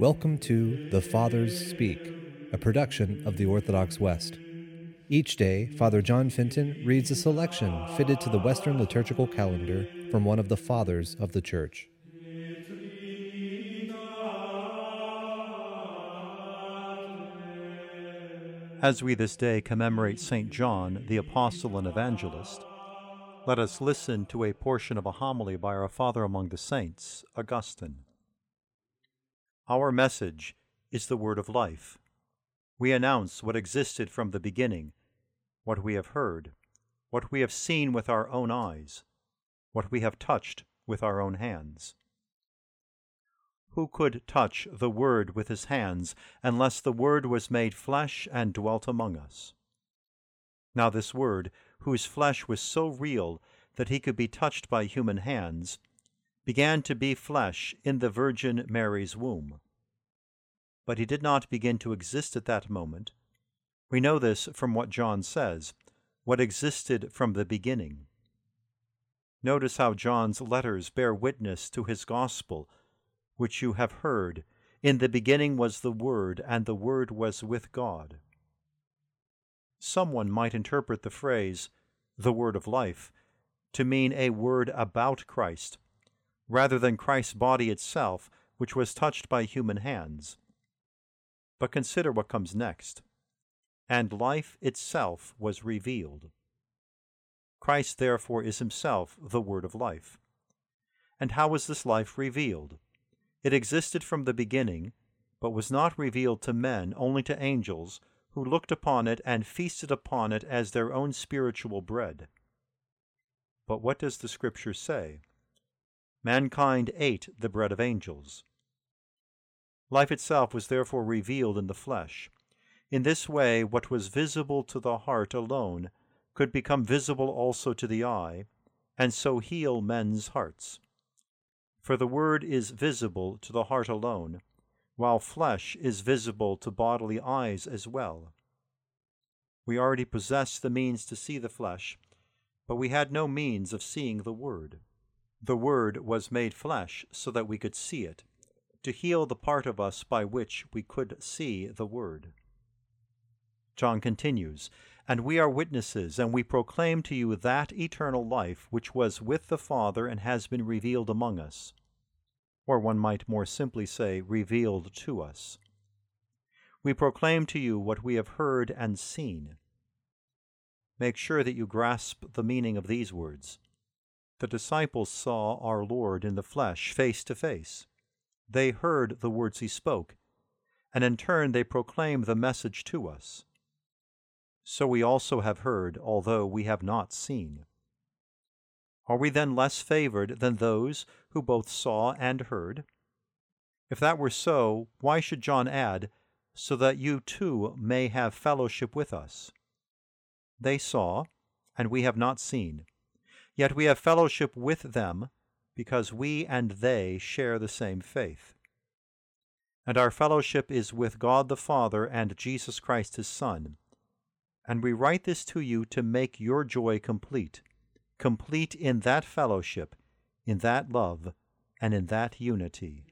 Welcome to The Fathers Speak, a production of the Orthodox West. Each day, Father John Fenton reads a selection fitted to the Western liturgical calendar from one of the Fathers of the Church. As we this day commemorate St. John, the Apostle and Evangelist, let us listen to a portion of a homily by our Father among the Saints, Augustine. Our message is the word of life. We announce what existed from the beginning, what we have heard, what we have seen with our own eyes, what we have touched with our own hands. Who could touch the Word with his hands unless the Word was made flesh and dwelt among us? Now, this Word, whose flesh was so real that he could be touched by human hands, began to be flesh in the Virgin Mary's womb. But he did not begin to exist at that moment. We know this from what John says, what existed from the beginning. Notice how John's letters bear witness to his gospel, which you have heard. In the beginning was the Word, and the Word was with God. Someone might interpret the phrase, the Word of life, to mean a word about Christ, rather than Christ's body itself, which was touched by human hands. But consider what comes next. And life itself was revealed. Christ, therefore, is himself the Word of life. And how was this life revealed? It existed from the beginning, but was not revealed to men, only to angels, who looked upon it and feasted upon it as their own spiritual bread. But what does the Scripture say? Mankind ate the bread of angels. Life itself was therefore revealed in the flesh. In this way, what was visible to the heart alone could become visible also to the eye, and so heal men's hearts. For the Word is visible to the heart alone, while flesh is visible to bodily eyes as well. We already possess the means to see the flesh, but we had no means of seeing the Word. The Word was made flesh so that we could see it, to heal the part of us by which we could see the Word. John continues, And we are witnesses, and we proclaim to you that eternal life which was with the Father and has been revealed among us. Or one might more simply say, revealed to us. We proclaim to you what we have heard and seen Make sure that you grasp the meaning of these words. The disciples saw our Lord in the flesh, face to face. They heard the words he spoke, and in turn they proclaim the message to us. So we also have heard, although we have not seen. Are we then less favored than those who both saw and heard? If that were so, why should John add, so that you too may have fellowship with us? they saw, and we have not seen. Yet we have fellowship with them, because we and they share the same faith. And our fellowship is with God the Father and Jesus Christ his Son. And we write this to you to make your joy complete, complete in that fellowship, in that love, and in that unity.